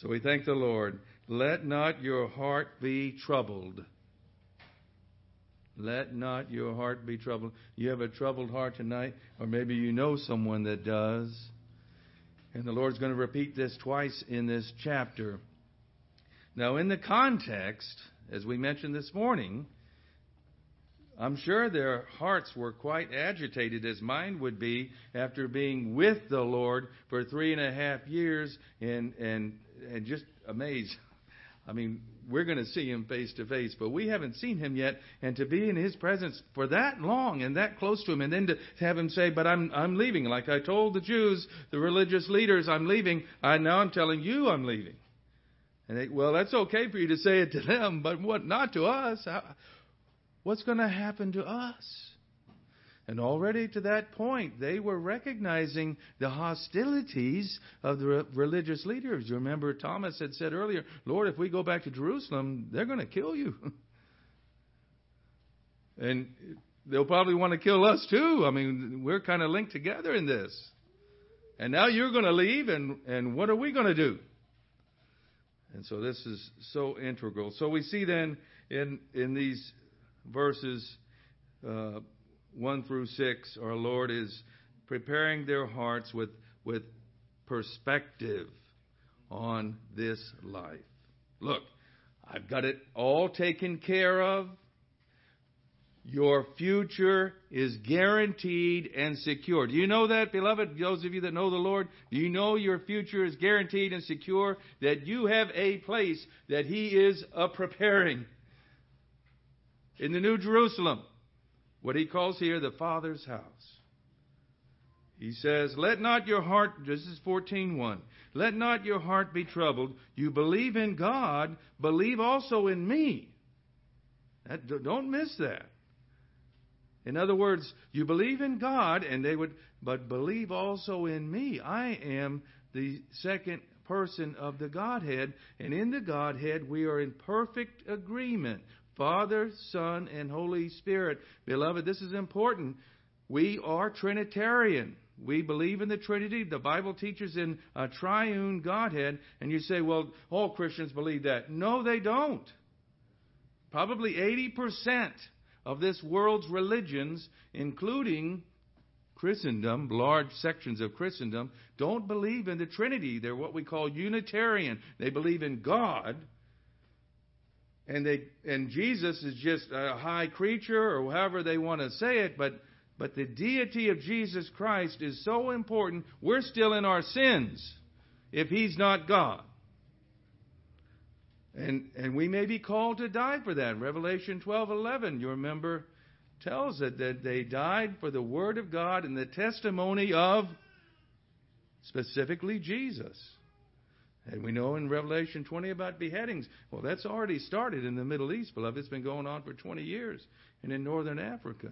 So we thank the Lord. Let not your heart be troubled. Let not your heart be troubled. You have a troubled heart tonight, or maybe you know someone that does. And the Lord's going to repeat this twice in this chapter. Now, in the context, as we mentioned this morning, I'm sure their hearts were quite agitated, as mine would be, after being with the Lord for three and a half years and, and, and just amazed. I mean, we're going to see him face to face, but we haven't seen him yet. And to be in his presence for that long and that close to him, and then to have him say, "But I'm I'm leaving," like I told the Jews, the religious leaders, "I'm leaving." I now I'm telling you, I'm leaving. And they, well, that's okay for you to say it to them, but what not to us? What's going to happen to us? And already to that point, they were recognizing the hostilities of the religious leaders. You remember Thomas had said earlier, Lord, if we go back to Jerusalem, they're going to kill you. and they'll probably want to kill us too. I mean, we're kind of linked together in this. And now you're going to leave, and, and what are we going to do? And so this is so integral. So we see then in, in these verses, uh, 1 through 6, our Lord is preparing their hearts with, with perspective on this life. Look, I've got it all taken care of. Your future is guaranteed and secure. Do you know that, beloved? Those of you that know the Lord, do you know your future is guaranteed and secure? That you have a place that He is a preparing in the New Jerusalem what he calls here the Father's house. He says, Let not your heart, this is 14.1, let not your heart be troubled. You believe in God, believe also in me. That, don't miss that. In other words, you believe in God, and they would, but believe also in me. I am the second person of the Godhead, and in the Godhead we are in perfect agreement. Father, Son, and Holy Spirit. Beloved, this is important. We are Trinitarian. We believe in the Trinity. The Bible teaches in a triune Godhead. And you say, well, all Christians believe that. No, they don't. Probably 80% of this world's religions, including Christendom, large sections of Christendom, don't believe in the Trinity. They're what we call Unitarian. They believe in God and they and Jesus is just a high creature or however they want to say it, but but the deity of Jesus Christ is so important. We're still in our sins if he's not God. And and we may be called to die for that. Revelation 12:11, you remember tells it that they died for the word of God and the testimony of specifically Jesus. And we know in Revelation 20 about beheadings. Well, that's already started in the Middle East, beloved. It's been going on for 20 years and in northern Africa.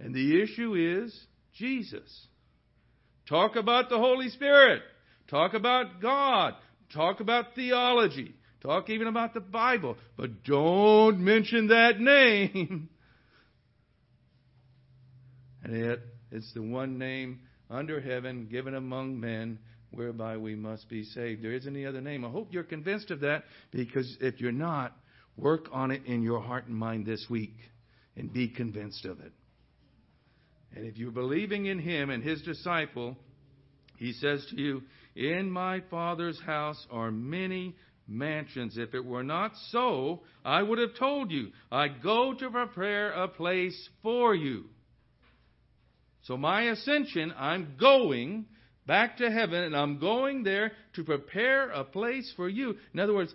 And the issue is Jesus. Talk about the Holy Spirit. Talk about God. Talk about theology. Talk even about the Bible. But don't mention that name. And yet, it's the one name under heaven given among men whereby we must be saved. There isn't any other name. I hope you're convinced of that because if you're not, work on it in your heart and mind this week and be convinced of it. And if you're believing in Him and His disciple, He says to you, In my Father's house are many mansions. If it were not so, I would have told you, I go to prepare a place for you. So my ascension, I'm going back to heaven, and I'm going there to prepare a place for you. In other words,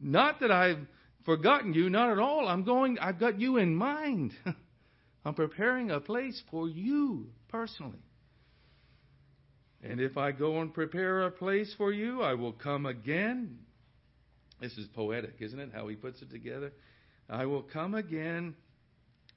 not that I've forgotten you, not at all. I'm going, I've got you in mind. I'm preparing a place for you personally. And if I go and prepare a place for you, I will come again. This is poetic, isn't it? How he puts it together. I will come again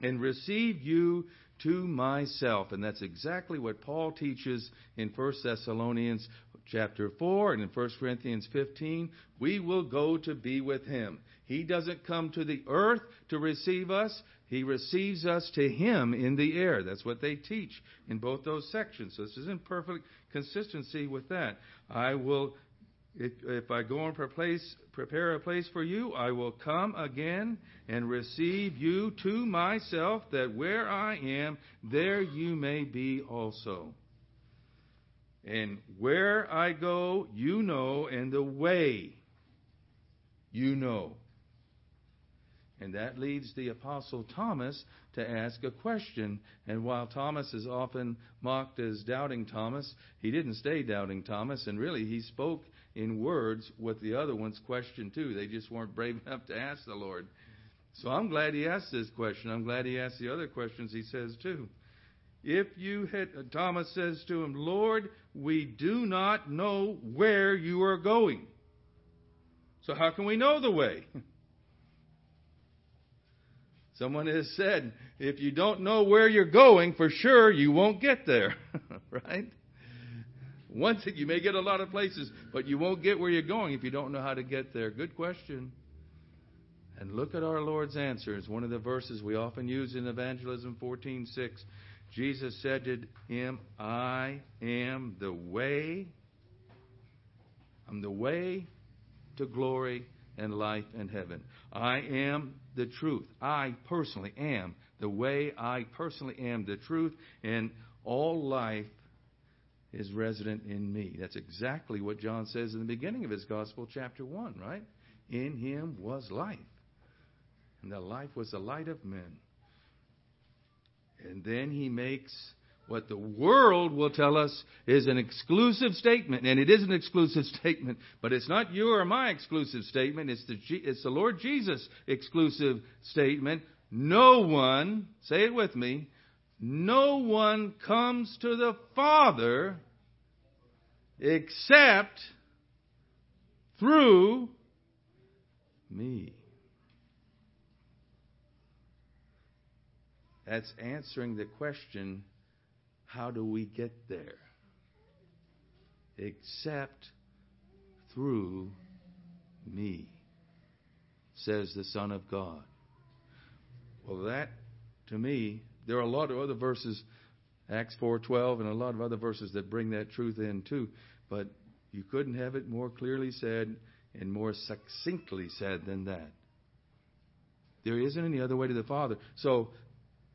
and receive you to myself. And that's exactly what Paul teaches in 1 Thessalonians chapter 4 and in 1 Corinthians 15. We will go to be with him. He doesn't come to the earth to receive us. He receives us to him in the air. That's what they teach in both those sections. So this is in perfect consistency with that. I will if, if I go and prepare a place for you, I will come again and receive you to myself, that where I am, there you may be also. And where I go, you know, and the way you know. And that leads the Apostle Thomas to ask a question. And while Thomas is often mocked as doubting Thomas, he didn't stay doubting Thomas, and really he spoke in words what the other ones questioned too. They just weren't brave enough to ask the Lord. So I'm glad he asked this question. I'm glad he asked the other questions he says too. If you had, uh, Thomas says to him, Lord, we do not know where you are going. So how can we know the way? Someone has said, if you don't know where you're going, for sure you won't get there. right? Thing, you may get a lot of places, but you won't get where you're going if you don't know how to get there. Good question. And look at our Lord's answer. It's one of the verses we often use in Evangelism 14:6. Jesus said to him, I am the way. I'm the way to glory and life and heaven. I am the truth. I personally am the way. I personally am the truth. And all life is resident in me. That's exactly what John says in the beginning of his gospel, chapter 1, right? In him was life. And the life was the light of men. And then he makes what the world will tell us is an exclusive statement. And it is an exclusive statement, but it's not your or my exclusive statement. It's the, it's the Lord Jesus exclusive statement. No one, say it with me, no one comes to the Father except through me. That's answering the question how do we get there? Except through me, says the Son of God. Well, that, to me, there are a lot of other verses, Acts 4:12, and a lot of other verses that bring that truth in too. But you couldn't have it more clearly said and more succinctly said than that. There isn't any other way to the Father. So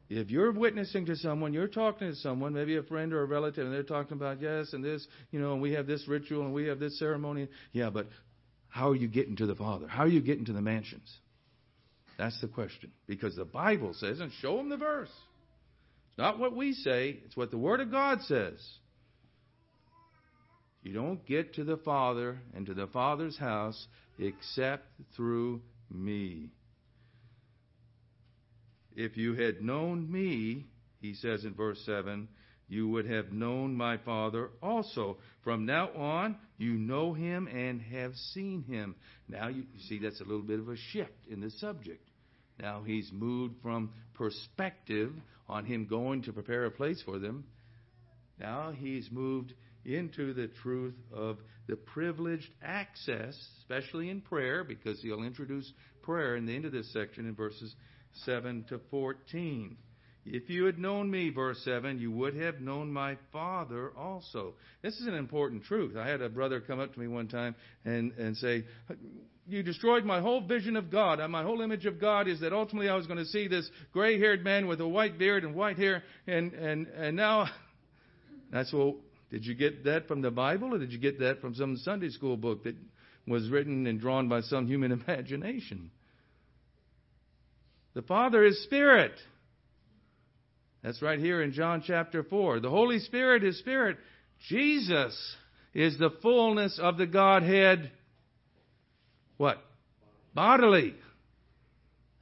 if you're witnessing to someone, you're talking to someone, maybe a friend or a relative, and they're talking about yes and this, you know, and we have this ritual and we have this ceremony. Yeah, but how are you getting to the Father? How are you getting to the mansions? That's the question. Because the Bible says, and show them the verse. Not what we say, it's what the Word of God says. You don't get to the Father and to the Father's house except through me. If you had known me, he says in verse 7, you would have known my Father also. From now on, you know him and have seen him. Now, you, see, that's a little bit of a shift in the subject. Now he's moved from perspective on him going to prepare a place for them. Now he's moved into the truth of the privileged access, especially in prayer, because he'll introduce prayer in the end of this section in verses 7 to 14. If you had known me, verse 7, you would have known my Father also. This is an important truth. I had a brother come up to me one time and, and say, You destroyed my whole vision of God. My whole image of God is that ultimately I was going to see this gray haired man with a white beard and white hair, and, and, and now that's well, did you get that from the Bible or did you get that from some Sunday school book that was written and drawn by some human imagination? The Father is Spirit. That's right here in John chapter 4. The Holy Spirit is Spirit. Jesus is the fullness of the Godhead. What? Bodily.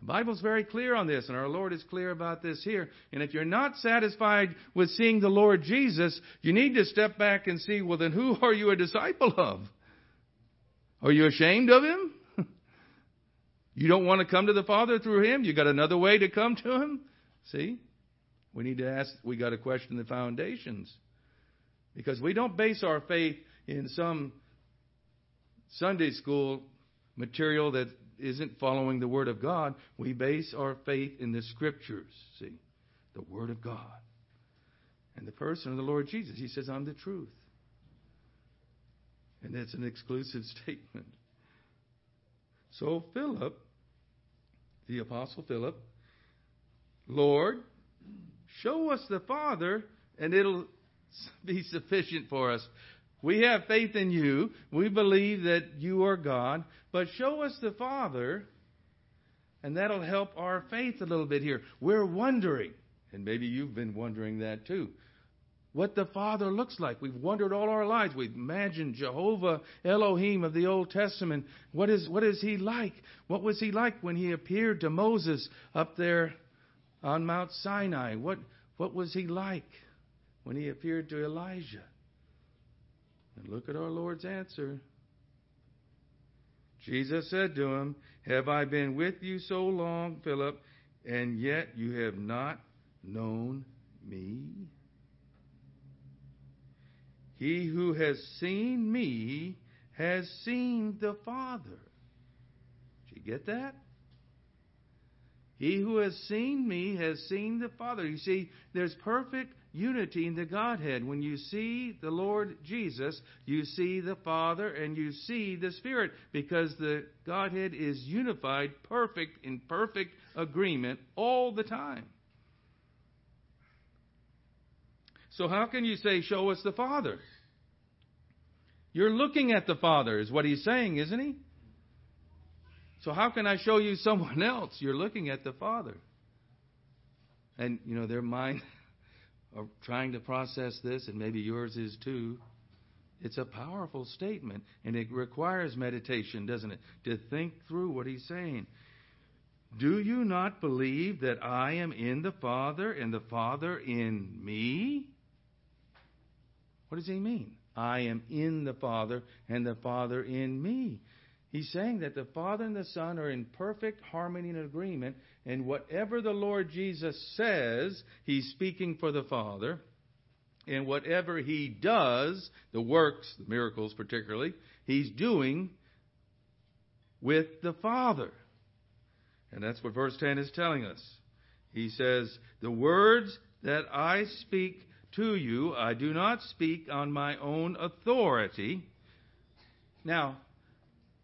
The Bible's very clear on this, and our Lord is clear about this here. And if you're not satisfied with seeing the Lord Jesus, you need to step back and see, well, then who are you a disciple of? Are you ashamed of him? You don't want to come to the Father through Him? You got another way to come to Him? See? We need to ask, we got to question the foundations. Because we don't base our faith in some Sunday school material that isn't following the Word of God. We base our faith in the Scriptures. See? The Word of God. And the person of the Lord Jesus. He says, I'm the truth. And that's an exclusive statement. So Philip, the Apostle Philip, Lord, show us the Father, and it'll be sufficient for us. We have faith in you. We believe that you are God. But show us the Father, and that'll help our faith a little bit here. We're wondering, and maybe you've been wondering that too, what the Father looks like. We've wondered all our lives. We've imagined Jehovah Elohim of the Old Testament. What is, what is he like? What was he like when he appeared to Moses up there on Mount Sinai? What, what was he like when he appeared to Elijah? And look at our Lord's answer. Jesus said to him, Have I been with you so long, Philip, and yet you have not known me? He who has seen me has seen the Father. Did you get that? He who has seen me has seen the Father. You see, there's perfect unity in the Godhead. When you see the Lord Jesus, you see the Father and you see the Spirit because the Godhead is unified, perfect, in perfect agreement all the time. So, how can you say, Show us the Father? You're looking at the Father, is what he's saying, isn't he? So, how can I show you someone else? You're looking at the Father. And, you know, their mind are trying to process this, and maybe yours is too. It's a powerful statement, and it requires meditation, doesn't it? To think through what he's saying. Do you not believe that I am in the Father and the Father in me? What does he mean? I am in the Father and the Father in me. He's saying that the Father and the Son are in perfect harmony and agreement, and whatever the Lord Jesus says, He's speaking for the Father. And whatever He does, the works, the miracles particularly, He's doing with the Father. And that's what verse 10 is telling us. He says, The words that I speak to you, I do not speak on my own authority. Now,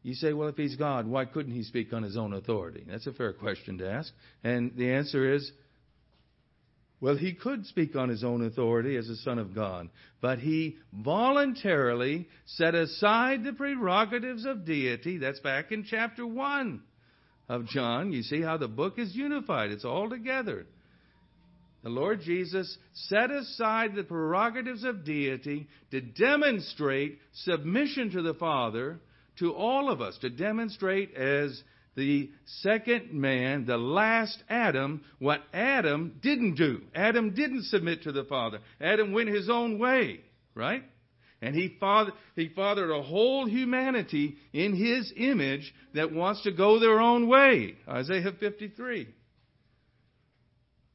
you say, well, if he's God, why couldn't he speak on his own authority? That's a fair question to ask. And the answer is, well, he could speak on his own authority as a son of God, but he voluntarily set aside the prerogatives of deity. That's back in chapter 1 of John. You see how the book is unified, it's all together. The Lord Jesus set aside the prerogatives of deity to demonstrate submission to the Father to all of us to demonstrate as the second man, the last Adam, what Adam didn't do. Adam didn't submit to the Father. Adam went his own way, right? And he fathered, he fathered a whole humanity in his image that wants to go their own way. Isaiah 53.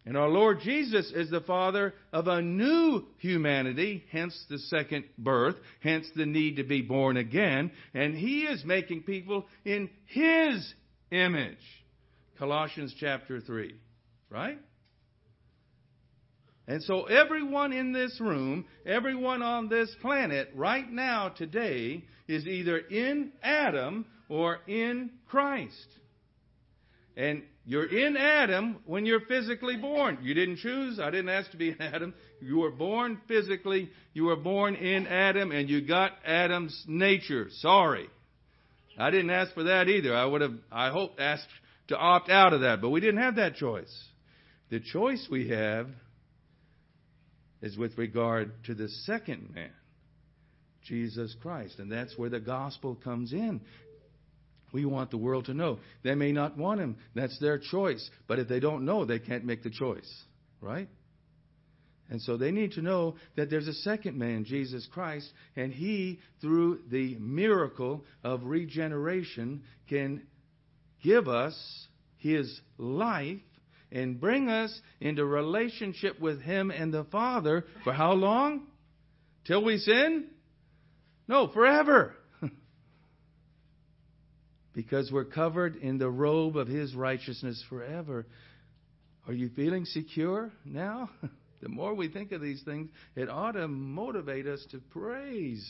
And our Lord Jesus is the Father of a new humanity, hence the second birth, hence the need to be born again. And He is making people in His image. Colossians chapter 3. Right? And so everyone in this room, everyone on this planet right now, today, is either in Adam or in Christ. And you're in Adam when you're physically born. You didn't choose. I didn't ask to be in Adam. You were born physically. You were born in Adam and you got Adam's nature. Sorry. I didn't ask for that either. I would have, I hope, asked to opt out of that, but we didn't have that choice. The choice we have is with regard to the second man, Jesus Christ. And that's where the gospel comes in. We want the world to know. They may not want him. That's their choice. But if they don't know, they can't make the choice. Right? And so they need to know that there's a second man, Jesus Christ, and he, through the miracle of regeneration, can give us his life and bring us into relationship with him and the Father for how long? Till we sin? No, forever because we're covered in the robe of His righteousness forever. Are you feeling secure now? the more we think of these things, it ought to motivate us to praise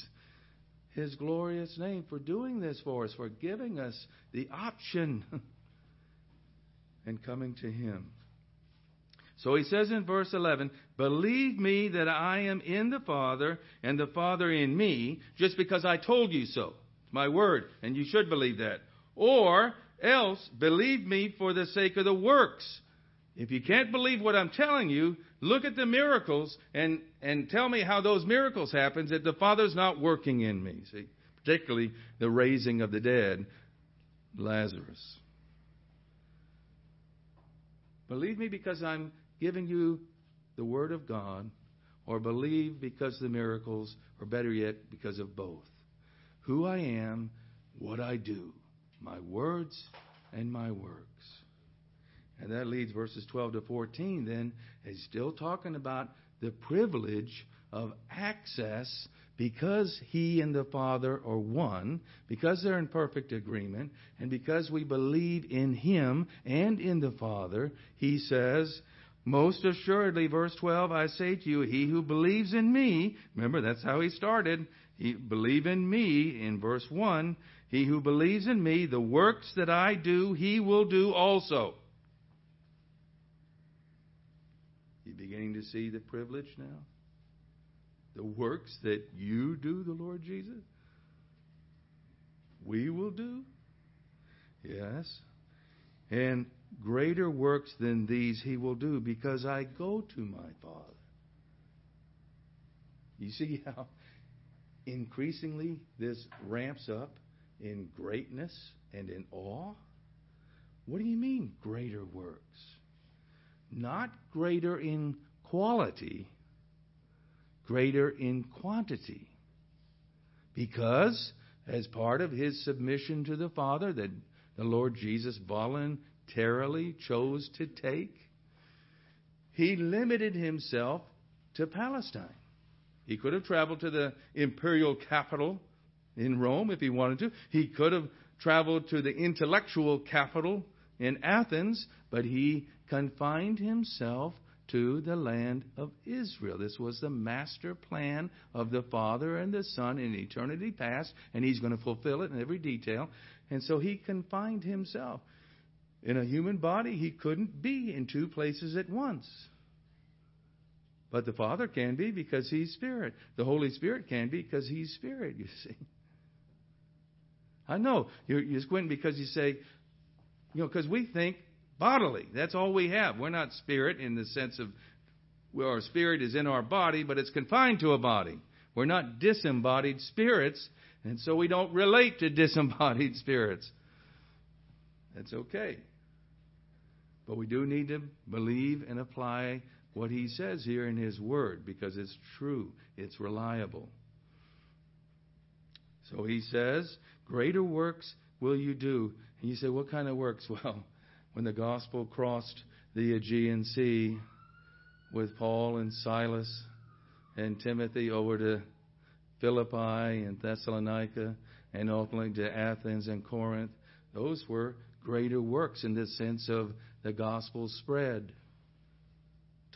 His glorious name for doing this for us, for giving us the option and coming to Him. So he says in verse 11, Believe me that I am in the Father and the Father in me, just because I told you so. It's my word, and you should believe that. Or else, believe me for the sake of the works. If you can't believe what I'm telling you, look at the miracles and, and tell me how those miracles happen that the Father's not working in me. See, particularly the raising of the dead, Lazarus. Believe me because I'm giving you the Word of God, or believe because the miracles, or better yet, because of both. Who I am, what I do, my words and my works. And that leads verses 12 to 14 then, is still talking about the privilege of access because he and the Father are one, because they're in perfect agreement, and because we believe in him and in the Father, he says, most assuredly, verse 12, I say to you, he who believes in me, remember that's how he started, he, believe in me in verse 1, he who believes in me, the works that I do, he will do also. You beginning to see the privilege now? The works that you do, the Lord Jesus, we will do? Yes. And Greater works than these he will do because I go to my Father. You see how increasingly this ramps up in greatness and in awe? What do you mean, greater works? Not greater in quality, greater in quantity. Because, as part of his submission to the Father, that the Lord Jesus voluntarily chose to take, he limited himself to Palestine. He could have traveled to the imperial capital in Rome if he wanted to. He could have traveled to the intellectual capital in Athens, but he confined himself to the land of Israel. This was the master plan of the Father and the Son in eternity past, and he's going to fulfill it in every detail. And so he confined himself. In a human body, he couldn't be in two places at once. But the Father can be because he's Spirit. The Holy Spirit can be because he's Spirit, you see. I know. You're, you're squinting because you say, you know, because we think bodily. That's all we have. We're not spirit in the sense of well, our spirit is in our body, but it's confined to a body. We're not disembodied spirits, and so we don't relate to disembodied spirits. That's okay. But we do need to believe and apply what he says here in his word because it's true, it's reliable. So he says, Greater works will you do. And you say, What kind of works? Well, when the gospel crossed the Aegean Sea with Paul and Silas and Timothy over to Philippi and Thessalonica and ultimately to Athens and Corinth, those were greater works in the sense of the gospel spread.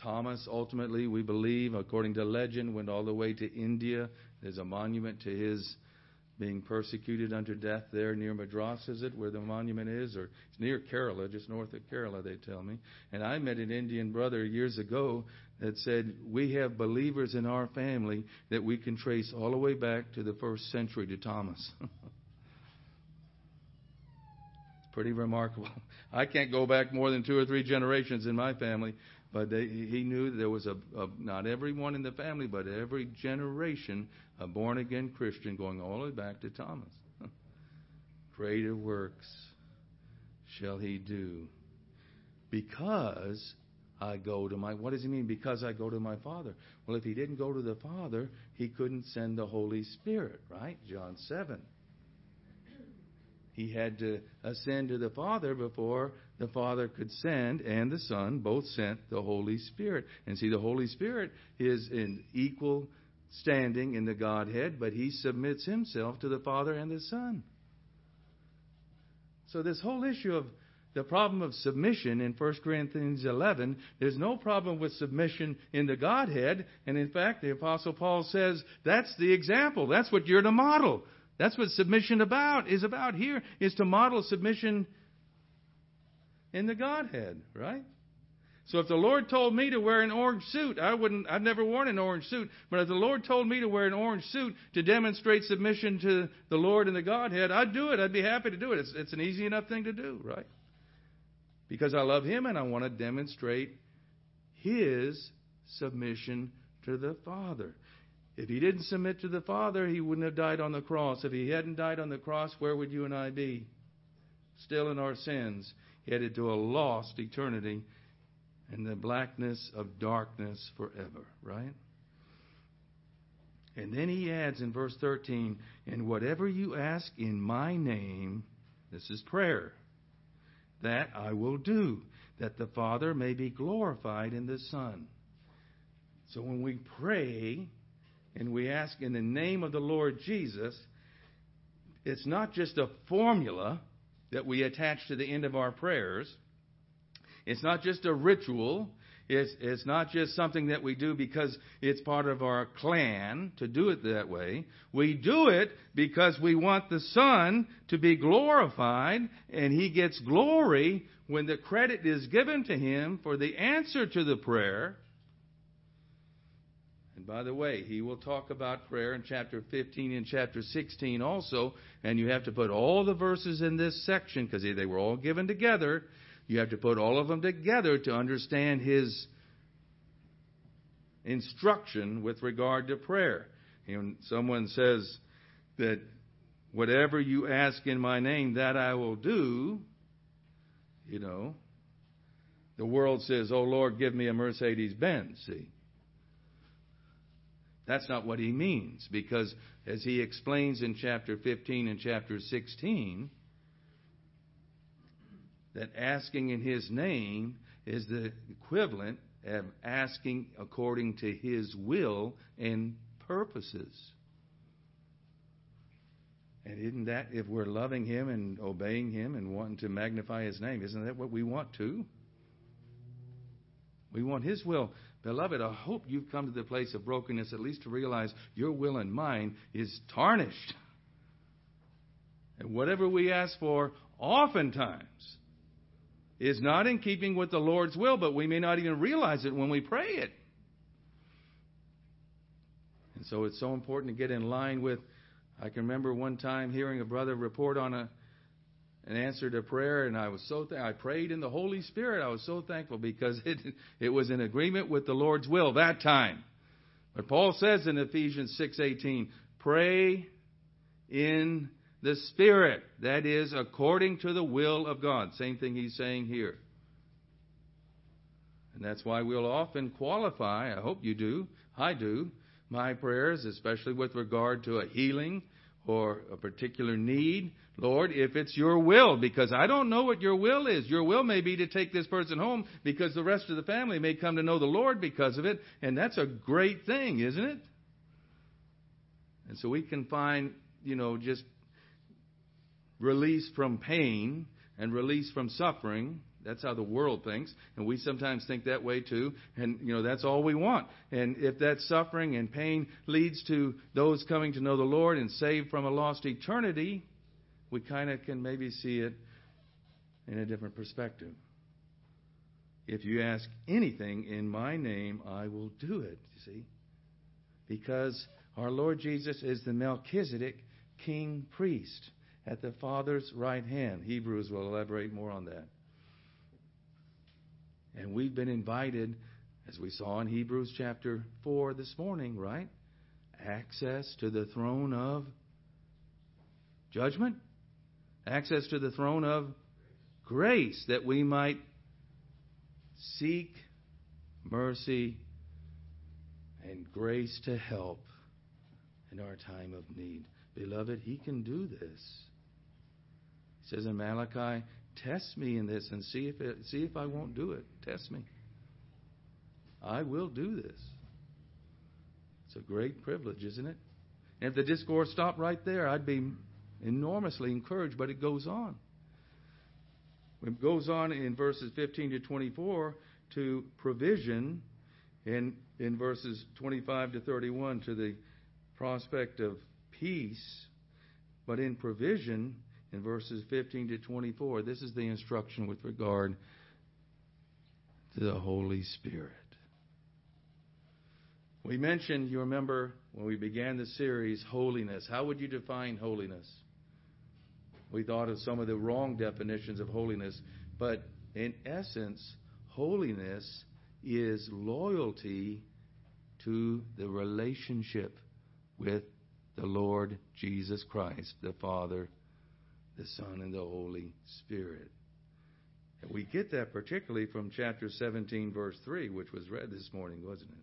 Thomas, ultimately, we believe, according to legend, went all the way to India. There's a monument to his being persecuted unto death there near Madras, is it, where the monument is? Or it's near Kerala, just north of Kerala, they tell me. And I met an Indian brother years ago that said, We have believers in our family that we can trace all the way back to the first century to Thomas. pretty remarkable. I can't go back more than two or three generations in my family, but they, he knew there was a, a not everyone in the family, but every generation a born again Christian going all the way back to Thomas. Greater works shall he do because I go to my. What does he mean? Because I go to my Father. Well, if he didn't go to the Father, he couldn't send the Holy Spirit, right? John seven. He had to ascend to the Father before the Father could send, and the Son both sent the Holy Spirit. And see, the Holy Spirit is in equal standing in the Godhead, but he submits himself to the Father and the Son. So, this whole issue of the problem of submission in 1 Corinthians 11. There's no problem with submission in the Godhead. And in fact, the Apostle Paul says that's the example. That's what you're to model. That's what submission about is about here is to model submission in the Godhead, right? So if the Lord told me to wear an orange suit, I wouldn't I've never worn an orange suit, but if the Lord told me to wear an orange suit to demonstrate submission to the Lord and the Godhead, I'd do it. I'd be happy to do it. It's, it's an easy enough thing to do, right? Because I love him and I want to demonstrate his submission to the Father. If he didn't submit to the Father, he wouldn't have died on the cross. If he hadn't died on the cross, where would you and I be? Still in our sins, headed to a lost eternity in the blackness of darkness forever, right? And then he adds in verse 13, and whatever you ask in my name, this is prayer, that I will do, that the Father may be glorified in the Son. So when we pray and we ask in the name of the Lord Jesus, it's not just a formula that we attach to the end of our prayers. It's not just a ritual. It's, it's not just something that we do because it's part of our clan to do it that way. We do it because we want the Son to be glorified, and He gets glory when the credit is given to Him for the answer to the prayer. And by the way, he will talk about prayer in chapter 15 and chapter 16 also. And you have to put all the verses in this section because they were all given together. You have to put all of them together to understand his instruction with regard to prayer. And someone says that whatever you ask in my name, that I will do, you know. The world says, Oh Lord, give me a Mercedes Benz, see. That's not what he means, because as he explains in chapter 15 and chapter 16, that asking in his name is the equivalent of asking according to his will and purposes. And isn't that, if we're loving him and obeying him and wanting to magnify his name, isn't that what we want to? We want his will. Beloved, I hope you've come to the place of brokenness at least to realize your will and mine is tarnished. And whatever we ask for, oftentimes, is not in keeping with the Lord's will, but we may not even realize it when we pray it. And so it's so important to get in line with. I can remember one time hearing a brother report on a an answer to prayer, and I was so th- I prayed in the Holy Spirit. I was so thankful because it it was in agreement with the Lord's will that time. But Paul says in Ephesians six eighteen, pray in the Spirit. That is according to the will of God. Same thing he's saying here. And that's why we'll often qualify. I hope you do. I do my prayers, especially with regard to a healing or a particular need. Lord, if it's your will, because I don't know what your will is. Your will may be to take this person home because the rest of the family may come to know the Lord because of it, and that's a great thing, isn't it? And so we can find, you know, just release from pain and release from suffering that's how the world thinks, and we sometimes think that way too. And you know that's all we want. And if that suffering and pain leads to those coming to know the Lord and saved from a lost eternity, we kind of can maybe see it in a different perspective. If you ask anything in my name, I will do it. You see, because our Lord Jesus is the Melchizedek king priest at the Father's right hand. Hebrews will elaborate more on that. And we've been invited, as we saw in Hebrews chapter 4 this morning, right? Access to the throne of judgment, access to the throne of grace that we might seek mercy and grace to help in our time of need. Beloved, He can do this. He says in Malachi, Test me in this and see if it, see if I won't do it. Test me. I will do this. It's a great privilege, isn't it? And if the discourse stopped right there, I'd be enormously encouraged, but it goes on. It goes on in verses 15 to 24 to provision, and in verses 25 to 31 to the prospect of peace. But in provision, in verses 15 to 24, this is the instruction with regard to the Holy Spirit. We mentioned, you remember, when we began the series, holiness. How would you define holiness? We thought of some of the wrong definitions of holiness, but in essence, holiness is loyalty to the relationship with the Lord Jesus Christ, the Father, the Son, and the Holy Spirit. And we get that particularly from chapter 17, verse 3, which was read this morning, wasn't it?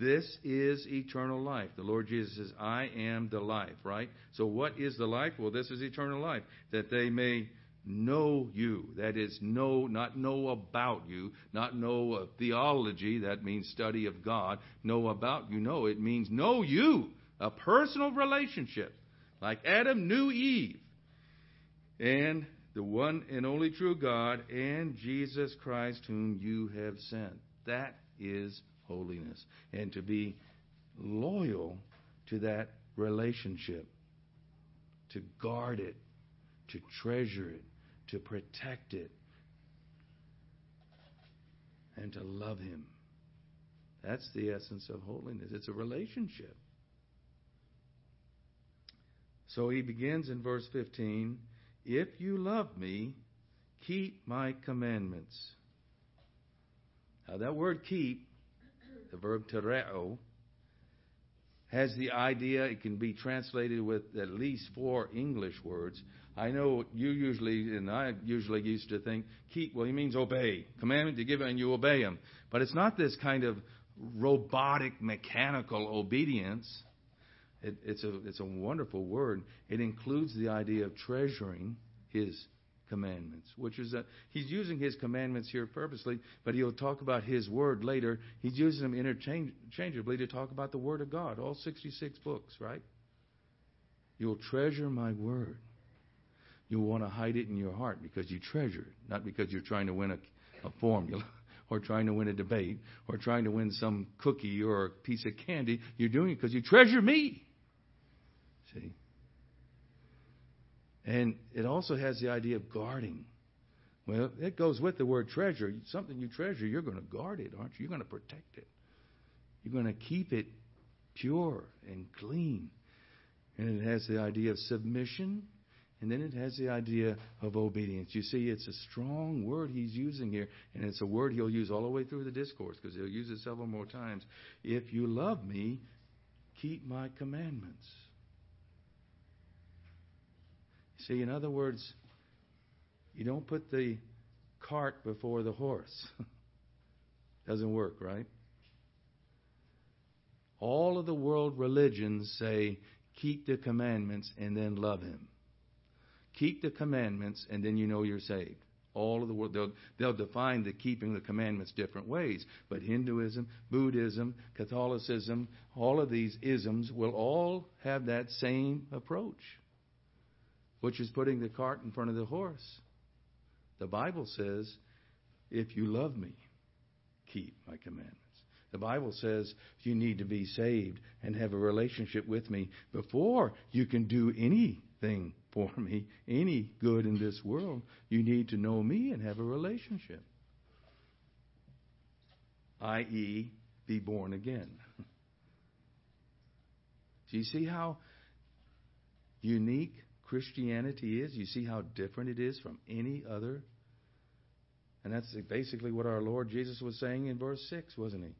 This is eternal life. The Lord Jesus says, I am the life, right? So what is the life? Well, this is eternal life, that they may know you. That is, know, not know about you, not know of theology, that means study of God. Know about you, no, It means know you, a personal relationship, like Adam knew Eve. And the one and only true God and Jesus Christ whom you have sent. That is holiness. And to be loyal to that relationship, to guard it, to treasure it, to protect it, and to love Him. That's the essence of holiness. It's a relationship. So he begins in verse 15 If you love me, keep my commandments. Now, that word keep, the verb tereo, has the idea, it can be translated with at least four English words. I know you usually, and I usually used to think, keep, well, he means obey. Commandment to give and you obey him. But it's not this kind of robotic, mechanical obedience. It, it's, a, it's a wonderful word. It includes the idea of treasuring his commandments, which is that he's using his commandments here purposely, but he'll talk about his word later. He's using them interchangeably to talk about the word of God, all 66 books, right? You'll treasure my word. You'll want to hide it in your heart because you treasure it, not because you're trying to win a, a formula or trying to win a debate or trying to win some cookie or a piece of candy. You're doing it because you treasure me. See? And it also has the idea of guarding. Well, it goes with the word treasure. Something you treasure, you're going to guard it, aren't you? You're going to protect it. You're going to keep it pure and clean. And it has the idea of submission, and then it has the idea of obedience. You see, it's a strong word he's using here, and it's a word he'll use all the way through the discourse because he'll use it several more times. If you love me, keep my commandments. See, in other words, you don't put the cart before the horse. Doesn't work, right? All of the world religions say, keep the commandments and then love him. Keep the commandments and then you know you're saved. All of the world, they'll, they'll define the keeping the commandments different ways. But Hinduism, Buddhism, Catholicism, all of these isms will all have that same approach which is putting the cart in front of the horse. The Bible says, if you love me, keep my commandments. The Bible says you need to be saved and have a relationship with me before you can do anything for me, any good in this world. You need to know me and have a relationship, i.e., be born again. Do you see how unique Christianity is. You see how different it is from any other. And that's basically what our Lord Jesus was saying in verse 6, wasn't he?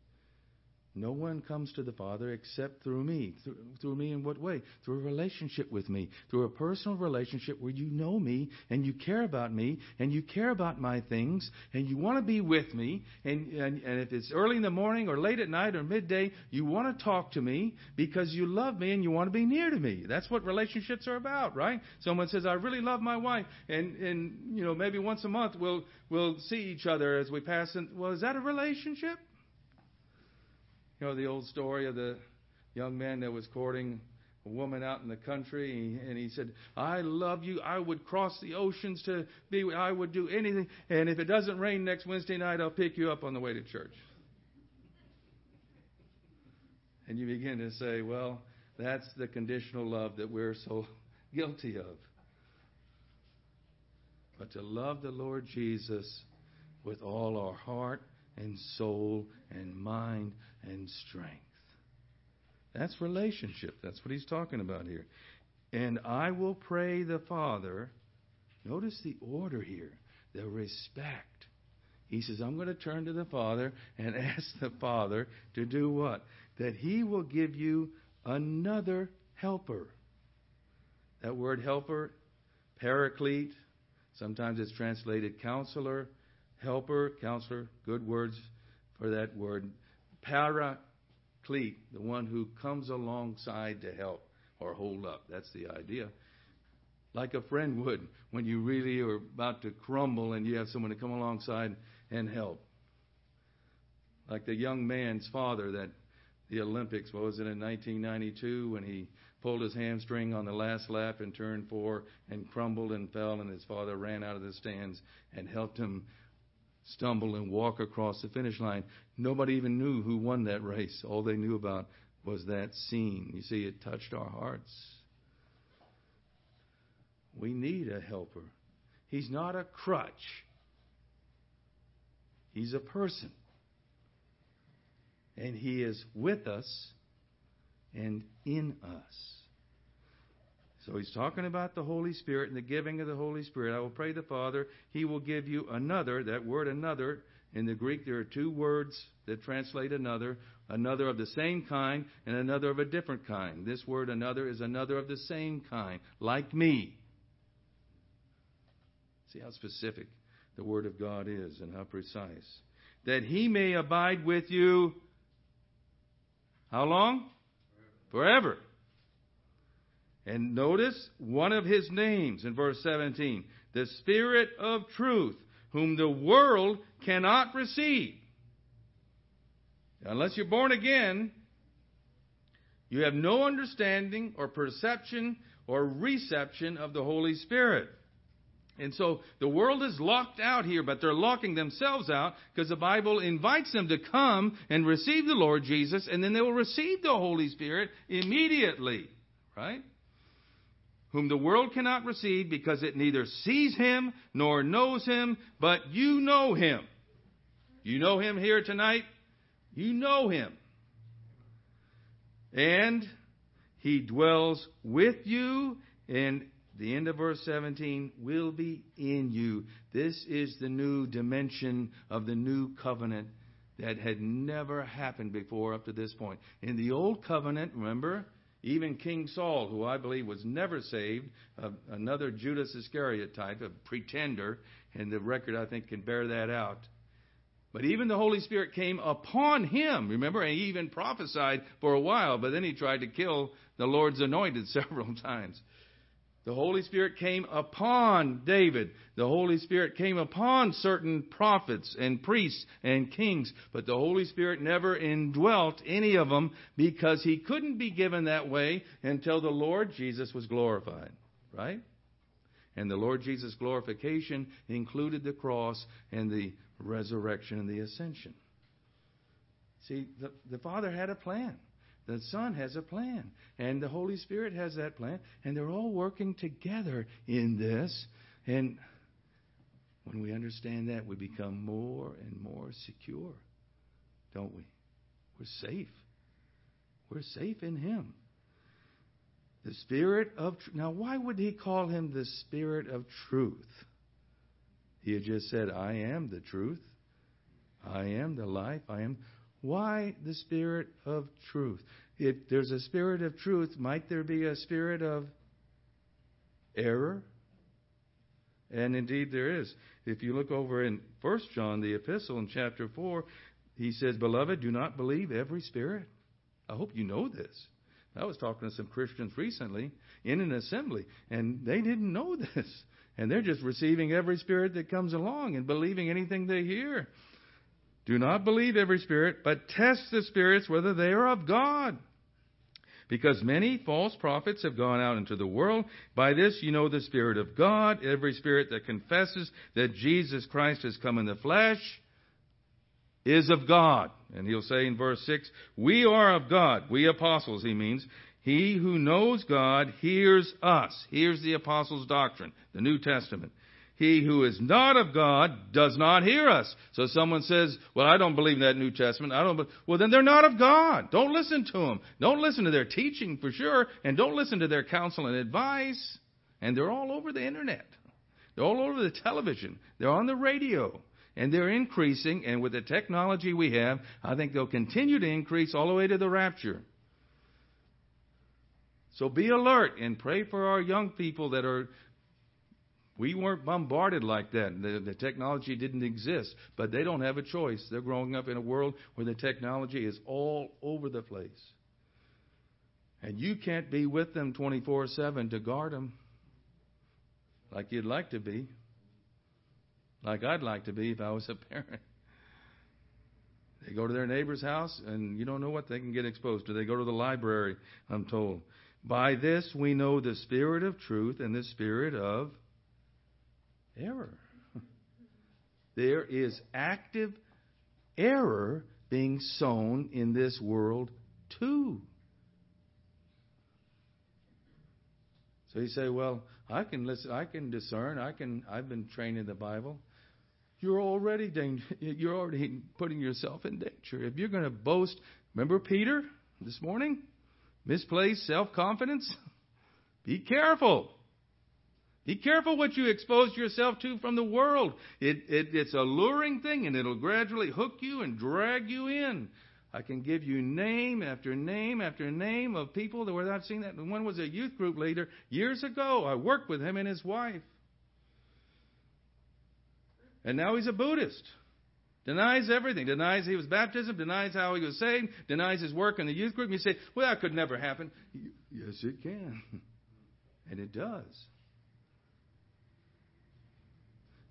No one comes to the Father except through me. Through, through, me in what way? Through a relationship with me. Through a personal relationship where you know me and you care about me and you care about my things and you want to be with me. And, and, and if it's early in the morning or late at night or midday, you want to talk to me because you love me and you want to be near to me. That's what relationships are about, right? Someone says, I really love my wife. And, and you know, maybe once a month we'll, we'll see each other as we pass. And, well, is that a relationship? You know the old story of the young man that was courting a woman out in the country, and he said, "I love you. I would cross the oceans to be. I would do anything. And if it doesn't rain next Wednesday night, I'll pick you up on the way to church." And you begin to say, "Well, that's the conditional love that we're so guilty of." But to love the Lord Jesus with all our heart and soul and mind and strength. That's relationship. That's what he's talking about here. And I will pray the Father. Notice the order here, the respect. He says, I'm going to turn to the Father and ask the Father to do what? That he will give you another helper. That word helper, paraclete, sometimes it's translated counselor, helper, counselor, good words for that word. Paraclete, the one who comes alongside to help or hold up. That's the idea. Like a friend would when you really are about to crumble and you have someone to come alongside and help. Like the young man's father that the Olympics, what was it in 1992 when he pulled his hamstring on the last lap in turn four and crumbled and fell and his father ran out of the stands and helped him stumble and walk across the finish line. Nobody even knew who won that race. All they knew about was that scene. You see, it touched our hearts. We need a helper. He's not a crutch, He's a person. And He is with us and in us. So he's talking about the Holy Spirit and the giving of the Holy Spirit. I will pray the Father. He will give you another. That word another, in the Greek, there are two words that translate another. Another of the same kind and another of a different kind. This word another is another of the same kind, like me. See how specific the Word of God is and how precise. That he may abide with you. How long? Forever. Forever. And notice one of his names in verse 17 the Spirit of truth, whom the world cannot receive. Unless you're born again, you have no understanding or perception or reception of the Holy Spirit. And so the world is locked out here, but they're locking themselves out because the Bible invites them to come and receive the Lord Jesus, and then they will receive the Holy Spirit immediately. Right? Whom the world cannot receive because it neither sees him nor knows him, but you know him. You know him here tonight? You know him. And he dwells with you, and the end of verse 17 will be in you. This is the new dimension of the new covenant that had never happened before up to this point. In the old covenant, remember, even King Saul, who I believe was never saved, uh, another Judas Iscariot type, a pretender, and the record I think can bear that out. But even the Holy Spirit came upon him, remember, and he even prophesied for a while, but then he tried to kill the Lord's anointed several times. The Holy Spirit came upon David. The Holy Spirit came upon certain prophets and priests and kings, but the Holy Spirit never indwelt any of them because he couldn't be given that way until the Lord Jesus was glorified. Right? And the Lord Jesus' glorification included the cross and the resurrection and the ascension. See, the, the Father had a plan. The Son has a plan, and the Holy Spirit has that plan, and they're all working together in this. And when we understand that, we become more and more secure, don't we? We're safe. We're safe in Him. The Spirit of truth. Now, why would He call Him the Spirit of truth? He had just said, I am the truth. I am the life. I am. Why the spirit of truth? If there's a spirit of truth, might there be a spirit of error? And indeed there is. If you look over in 1 John, the epistle in chapter 4, he says, Beloved, do not believe every spirit. I hope you know this. I was talking to some Christians recently in an assembly, and they didn't know this. And they're just receiving every spirit that comes along and believing anything they hear. Do not believe every spirit, but test the spirits whether they are of God. because many false prophets have gone out into the world. By this you know the Spirit of God. Every spirit that confesses that Jesus Christ has come in the flesh is of God. And he'll say in verse 6, We are of God. We apostles, he means. He who knows God hears us. Here's the apostles' doctrine, the New Testament. He who is not of God does not hear us. So someone says, well, I don't believe in that New Testament. I don't, well, then they're not of God. Don't listen to them. Don't listen to their teaching for sure. And don't listen to their counsel and advice. And they're all over the internet. They're all over the television. They're on the radio. And they're increasing. And with the technology we have, I think they'll continue to increase all the way to the rapture. So be alert and pray for our young people that are we weren't bombarded like that. The, the, technology didn't exist, but they don't have a choice. They're growing up in a world where the technology is all over the place. And you can't be with them 24 7 to guard them like you'd like to be, like I'd like to be if I was a parent. They go to their neighbor's house, and you don't know what they can get exposed to. They go to the library, I'm told. By this we know the spirit of truth and the spirit of error. There is active error being sown in this world too. So you say, well, I can listen, I can discern, I can I've been trained in the Bible. You're already danger, you're already putting yourself in danger. If you're going to boast, remember Peter this morning? Misplaced self-confidence? Be careful. Be careful what you expose yourself to from the world. It, it, it's a luring thing and it'll gradually hook you and drag you in. I can give you name after name after name of people that I've seen that. One was a youth group leader years ago. I worked with him and his wife. And now he's a Buddhist. Denies everything. Denies he was baptism. Denies how he was saved. Denies his work in the youth group. You say, well, that could never happen. Yes, it can. And it does.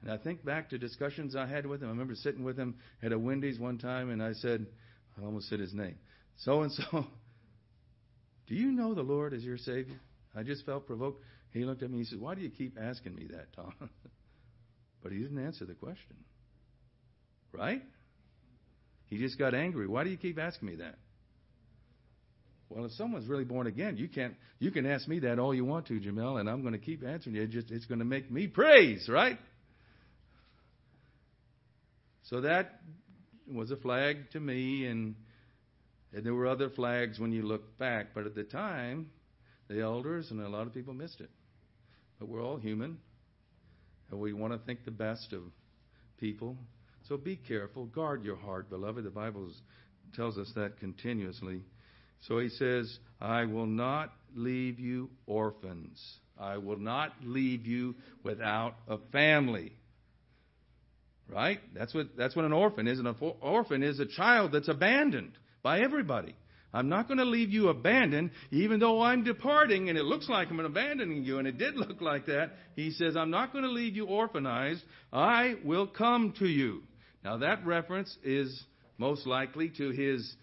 And I think back to discussions I had with him. I remember sitting with him at a Wendy's one time, and I said, I almost said his name. So and so, do you know the Lord as your Savior? I just felt provoked. He looked at me. He said, Why do you keep asking me that, Tom? but he didn't answer the question. Right? He just got angry. Why do you keep asking me that? Well, if someone's really born again, you can't. You can ask me that all you want to, Jamel, and I'm going to keep answering you. It just it's going to make me praise, right? So that was a flag to me, and, and there were other flags when you look back. But at the time, the elders and a lot of people missed it. But we're all human, and we want to think the best of people. So be careful. Guard your heart, beloved. The Bible tells us that continuously. So he says, I will not leave you orphans. I will not leave you without a family. Right? That's what, that's what an orphan is. An orphan is a child that's abandoned by everybody. I'm not going to leave you abandoned, even though I'm departing, and it looks like I'm abandoning you, and it did look like that. He says, I'm not going to leave you orphanized. I will come to you. Now, that reference is most likely to his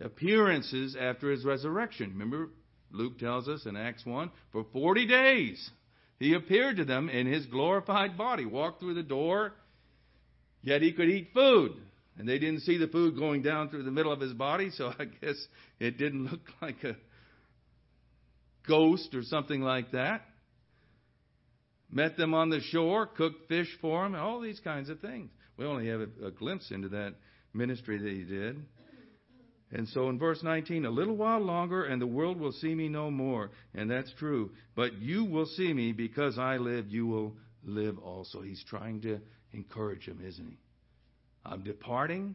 appearances after his resurrection. Remember, Luke tells us in Acts 1 for 40 days he appeared to them in his glorified body, walked through the door Yet he could eat food. And they didn't see the food going down through the middle of his body, so I guess it didn't look like a ghost or something like that. Met them on the shore, cooked fish for them, all these kinds of things. We only have a, a glimpse into that ministry that he did. And so in verse 19, a little while longer and the world will see me no more. And that's true. But you will see me because I live, you will live also. He's trying to encourage him, isn't he? I'm departing,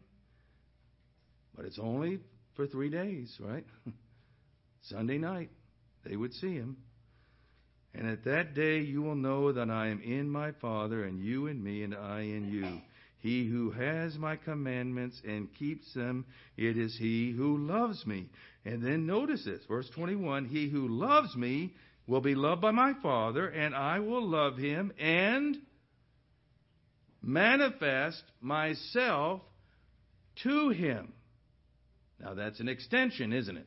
but it's only for three days, right? Sunday night, they would see him. And at that day you will know that I am in my Father, and you in me, and I in you. He who has my commandments and keeps them, it is he who loves me. And then notice this, verse 21 He who loves me will be loved by my Father, and I will love him and manifest myself to him. Now that's an extension, isn't it?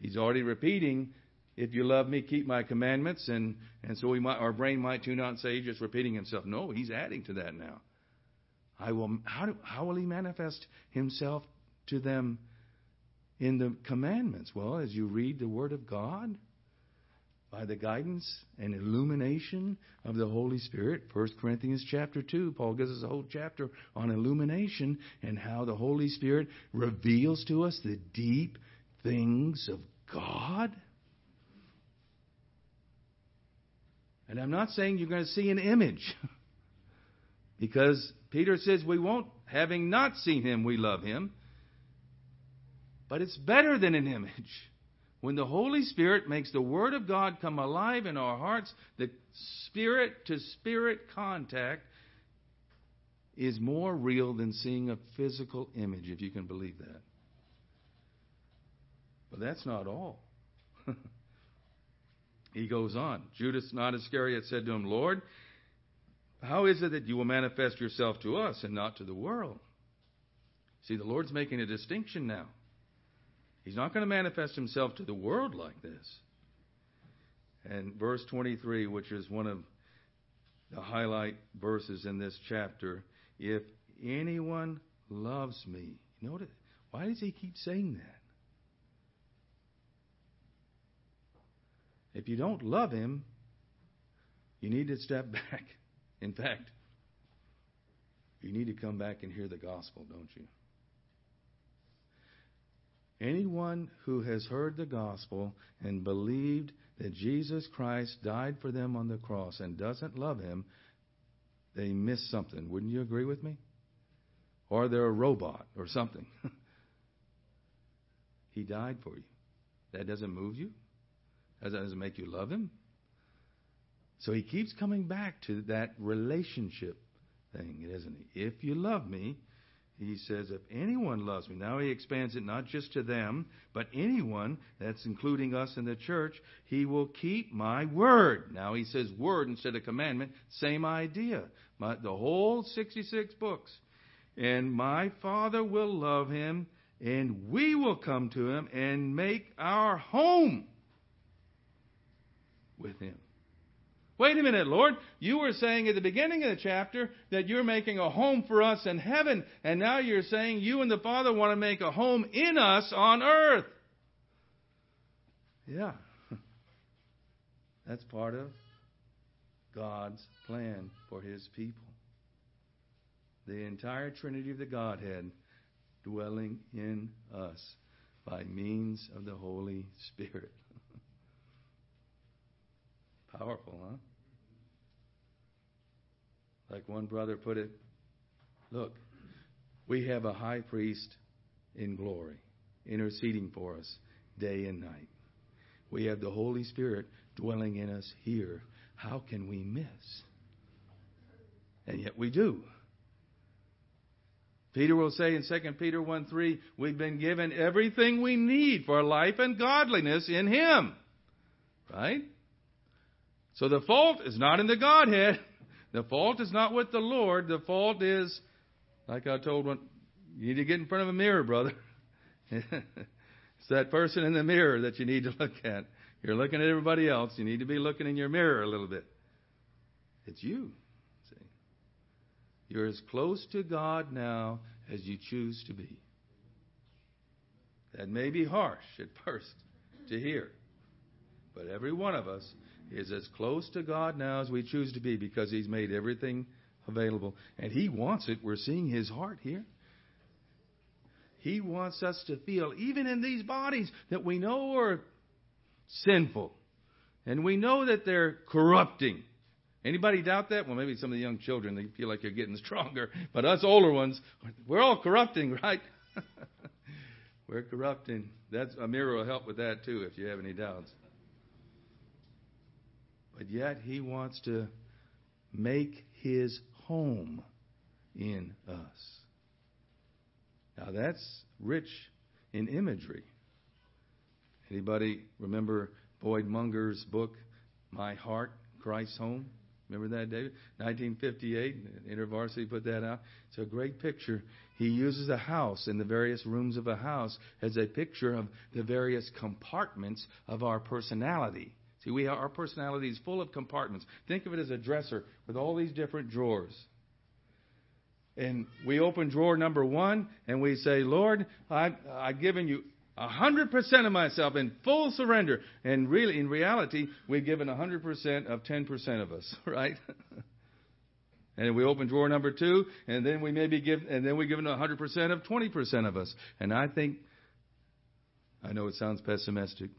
He's already repeating, if you love me, keep my commandments. And, and so we might, our brain might tune out and say he's just repeating himself. No, he's adding to that now. I will, how, do, how will he manifest himself to them in the commandments? Well, as you read the Word of God, by the guidance and illumination of the Holy Spirit. 1 Corinthians chapter 2, Paul gives us a whole chapter on illumination and how the Holy Spirit reveals to us the deep things of God. And I'm not saying you're going to see an image. because Peter says we won't, having not seen him, we love him. But it's better than an image. When the Holy Spirit makes the Word of God come alive in our hearts, the spirit to spirit contact is more real than seeing a physical image, if you can believe that. But that's not all. he goes on. Judas, not Iscariot, said to him, Lord, how is it that you will manifest yourself to us and not to the world? See, the Lord's making a distinction now. He's not going to manifest himself to the world like this. And verse 23, which is one of the highlight verses in this chapter, if anyone loves me, know notice, why does he keep saying that? If you don't love him, you need to step back. In fact, you need to come back and hear the gospel, don't you? Anyone who has heard the gospel and believed that Jesus Christ died for them on the cross and doesn't love him, they miss something. Wouldn't you agree with me? Or they're a robot or something. he died for you. That doesn't move you? That doesn't make you love him? So he keeps coming back to that relationship thing, isn't he? If you love me, he says, if anyone loves me, now he expands it not just to them, but anyone, that's including us in the church, he will keep my word. Now he says word instead of commandment, same idea. My, the whole 66 books. And my Father will love him, and we will come to him and make our home with him. Wait a minute, Lord. You were saying at the beginning of the chapter that you're making a home for us in heaven, and now you're saying you and the Father want to make a home in us on earth. Yeah. That's part of God's plan for His people. The entire Trinity of the Godhead dwelling in us by means of the Holy Spirit. Powerful, huh? Like one brother put it, look, we have a high priest in glory interceding for us day and night. We have the Holy Spirit dwelling in us here. How can we miss? And yet we do. Peter will say in 2 Peter 1 3, we've been given everything we need for life and godliness in Him. Right? So the fault is not in the Godhead. The fault is not with the Lord. The fault is, like I told one, you need to get in front of a mirror, brother. it's that person in the mirror that you need to look at. You're looking at everybody else. You need to be looking in your mirror a little bit. It's you. See? You're as close to God now as you choose to be. That may be harsh at first to hear, but every one of us is as close to God now as we choose to be because He's made everything available. And He wants it. We're seeing His heart here. He wants us to feel, even in these bodies that we know are sinful and we know that they're corrupting. Anybody doubt that? Well, maybe some of the young children, they feel like they're getting stronger. But us older ones, we're all corrupting, right? we're corrupting. That's, a mirror will help with that too if you have any doubts. But yet he wants to make his home in us. Now that's rich in imagery. Anybody remember Boyd Munger's book, My Heart, Christ's Home? Remember that, David? 1958, InterVarsity put that out. It's a great picture. He uses a house and the various rooms of a house as a picture of the various compartments of our personality. See, we our personality is full of compartments. Think of it as a dresser with all these different drawers. And we open drawer number one and we say, Lord, I, I've given you a hundred percent of myself in full surrender. And really, in reality, we've given a hundred percent of ten percent of us, right? and we open drawer number two, and then we maybe give, and then we give hundred percent of twenty percent of us. And I think, I know it sounds pessimistic,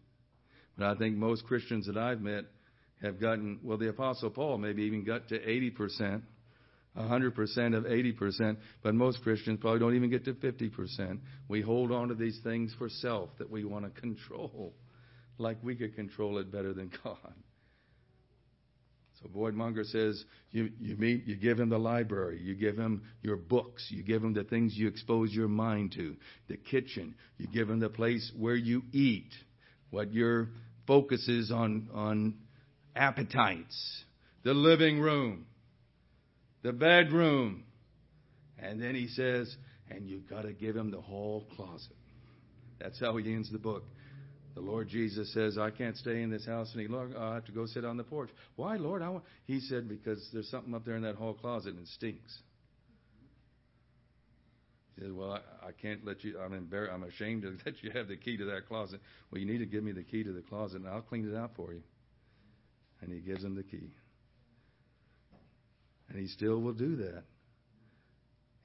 but I think most Christians that I've met have gotten, well, the Apostle Paul maybe even got to eighty percent 100% of 80%, but most Christians probably don't even get to 50%. We hold on to these things for self that we want to control, like we could control it better than God. So Boyd Munger says you, you meet, you give him the library, you give him your books, you give him the things you expose your mind to, the kitchen, you give him the place where you eat, what your focus is on, on appetites, the living room the bedroom. And then he says, and you've got to give him the whole closet. That's how he ends the book. The Lord Jesus says, I can't stay in this house any longer. i have to go sit on the porch. Why, Lord? I want... He said, because there's something up there in that hall closet and it stinks. He says, Well, I, I can't let you, I'm, embar- I'm ashamed to let you have the key to that closet. Well, you need to give me the key to the closet and I'll clean it out for you. And he gives him the key. And he still will do that.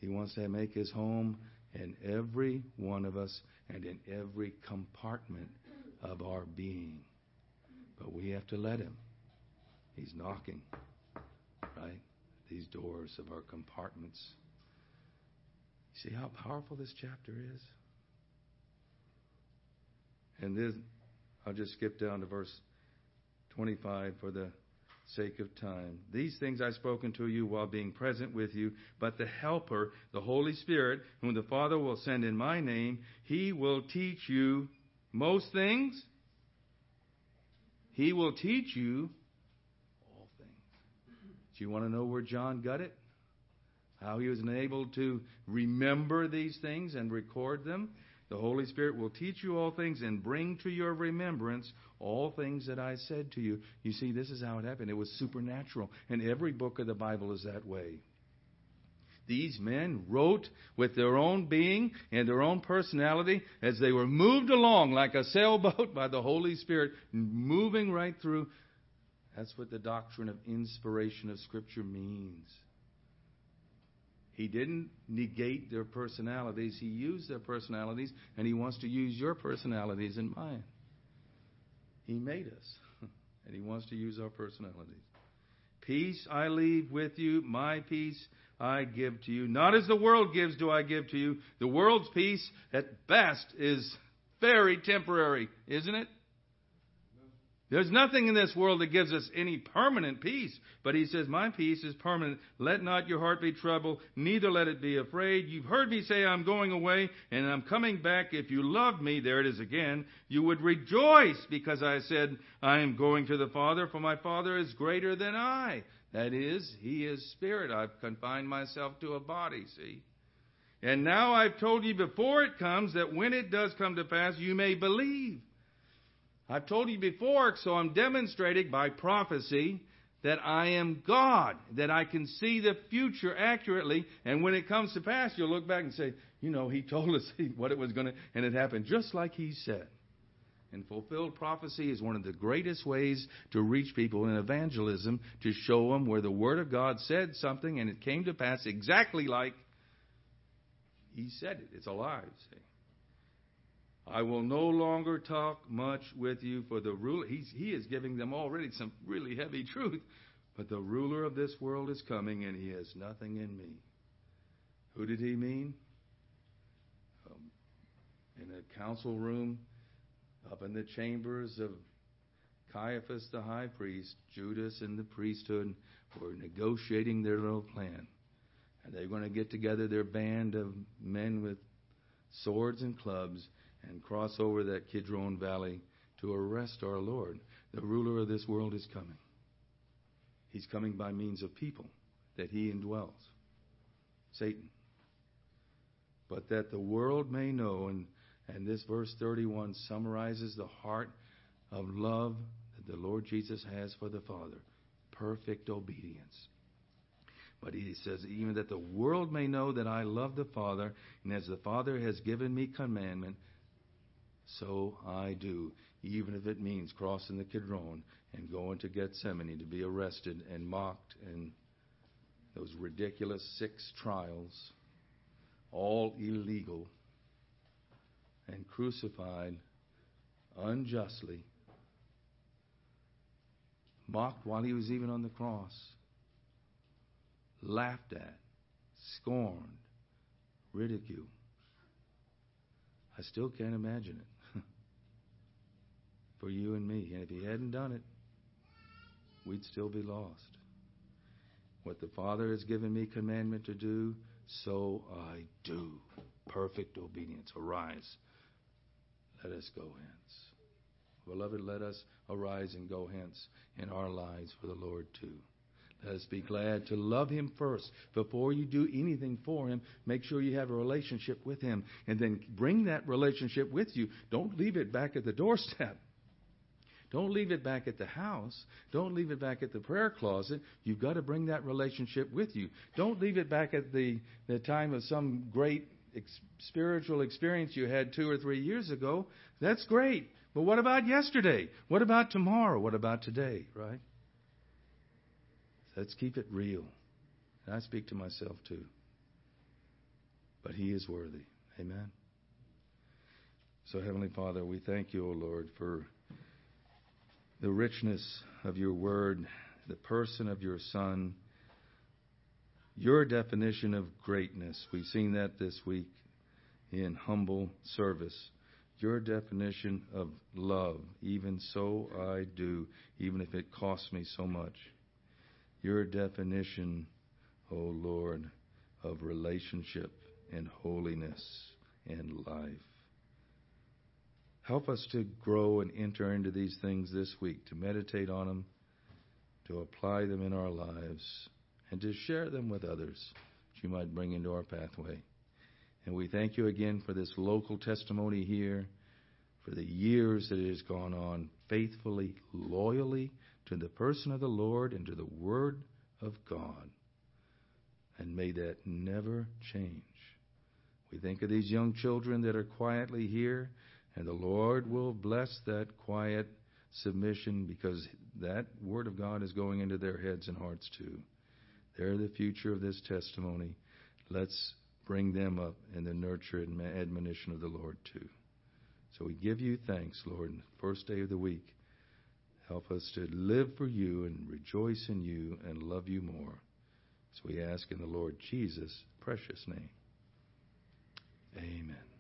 He wants to make his home in every one of us and in every compartment of our being. But we have to let him. He's knocking, right? These doors of our compartments. See how powerful this chapter is? And then I'll just skip down to verse 25 for the sake of time. These things I've spoken to you while being present with you, but the Helper, the Holy Spirit, whom the Father will send in my name, he will teach you most things. He will teach you all things. Do you want to know where John got it? How he was enabled to remember these things and record them? The Holy Spirit will teach you all things and bring to your remembrance all things that I said to you. You see, this is how it happened. It was supernatural. And every book of the Bible is that way. These men wrote with their own being and their own personality as they were moved along like a sailboat by the Holy Spirit, moving right through. That's what the doctrine of inspiration of Scripture means. He didn't negate their personalities. He used their personalities, and He wants to use your personalities and mine. He made us, and He wants to use our personalities. Peace I leave with you, my peace I give to you. Not as the world gives do I give to you. The world's peace, at best, is very temporary, isn't it? There's nothing in this world that gives us any permanent peace. But he says, My peace is permanent. Let not your heart be troubled, neither let it be afraid. You've heard me say, I'm going away and I'm coming back. If you loved me, there it is again, you would rejoice because I said, I am going to the Father, for my Father is greater than I. That is, he is spirit. I've confined myself to a body, see? And now I've told you before it comes that when it does come to pass, you may believe. I've told you before, so I'm demonstrating by prophecy that I am God, that I can see the future accurately, and when it comes to pass, you'll look back and say, you know, He told us what it was going to, and it happened just like He said. And fulfilled prophecy is one of the greatest ways to reach people in evangelism, to show them where the Word of God said something and it came to pass exactly like He said it. It's alive, see. I will no longer talk much with you, for the ruler, he's, he is giving them already some really heavy truth. But the ruler of this world is coming, and he has nothing in me. Who did he mean? Um, in a council room, up in the chambers of Caiaphas the high priest, Judas and the priesthood were negotiating their little plan. And they're going to get together their band of men with swords and clubs and cross over that Kidron Valley to arrest our Lord. The ruler of this world is coming. He's coming by means of people that he indwells. Satan. But that the world may know, and, and this verse 31 summarizes the heart of love that the Lord Jesus has for the Father perfect obedience. But he says, even that the world may know that I love the Father, and as the Father has given me commandment, so I do, even if it means crossing the Kidron and going to Gethsemane to be arrested and mocked and those ridiculous six trials, all illegal, and crucified unjustly, mocked while he was even on the cross, laughed at, scorned, ridiculed. I still can't imagine it for you and me. And if he hadn't done it, we'd still be lost. What the Father has given me commandment to do, so I do. Perfect obedience. Arise. Let us go hence. Beloved, let us arise and go hence in our lives for the Lord too. Let us be glad to love Him first. Before you do anything for Him, make sure you have a relationship with Him. And then bring that relationship with you. Don't leave it back at the doorstep. Don't leave it back at the house. Don't leave it back at the prayer closet. You've got to bring that relationship with you. Don't leave it back at the, the time of some great ex- spiritual experience you had two or three years ago. That's great. But what about yesterday? What about tomorrow? What about today, right? Let's keep it real. And I speak to myself too. But He is worthy. Amen. So, Heavenly Father, we thank you, O Lord, for the richness of your word, the person of your Son, your definition of greatness. We've seen that this week in humble service. Your definition of love, even so I do, even if it costs me so much. Your definition, O oh Lord, of relationship and holiness and life. Help us to grow and enter into these things this week, to meditate on them, to apply them in our lives, and to share them with others that you might bring into our pathway. And we thank you again for this local testimony here, for the years that it has gone on faithfully, loyally to the person of the Lord and to the Word of God. And may that never change. We think of these young children that are quietly here and the Lord will bless that quiet submission because that Word of God is going into their heads and hearts too. They're the future of this testimony. Let's bring them up in the nurture and admonition of the Lord too. So we give you thanks, Lord, in the first day of the week. Help us to live for you and rejoice in you and love you more. So we ask in the Lord Jesus' precious name. Amen.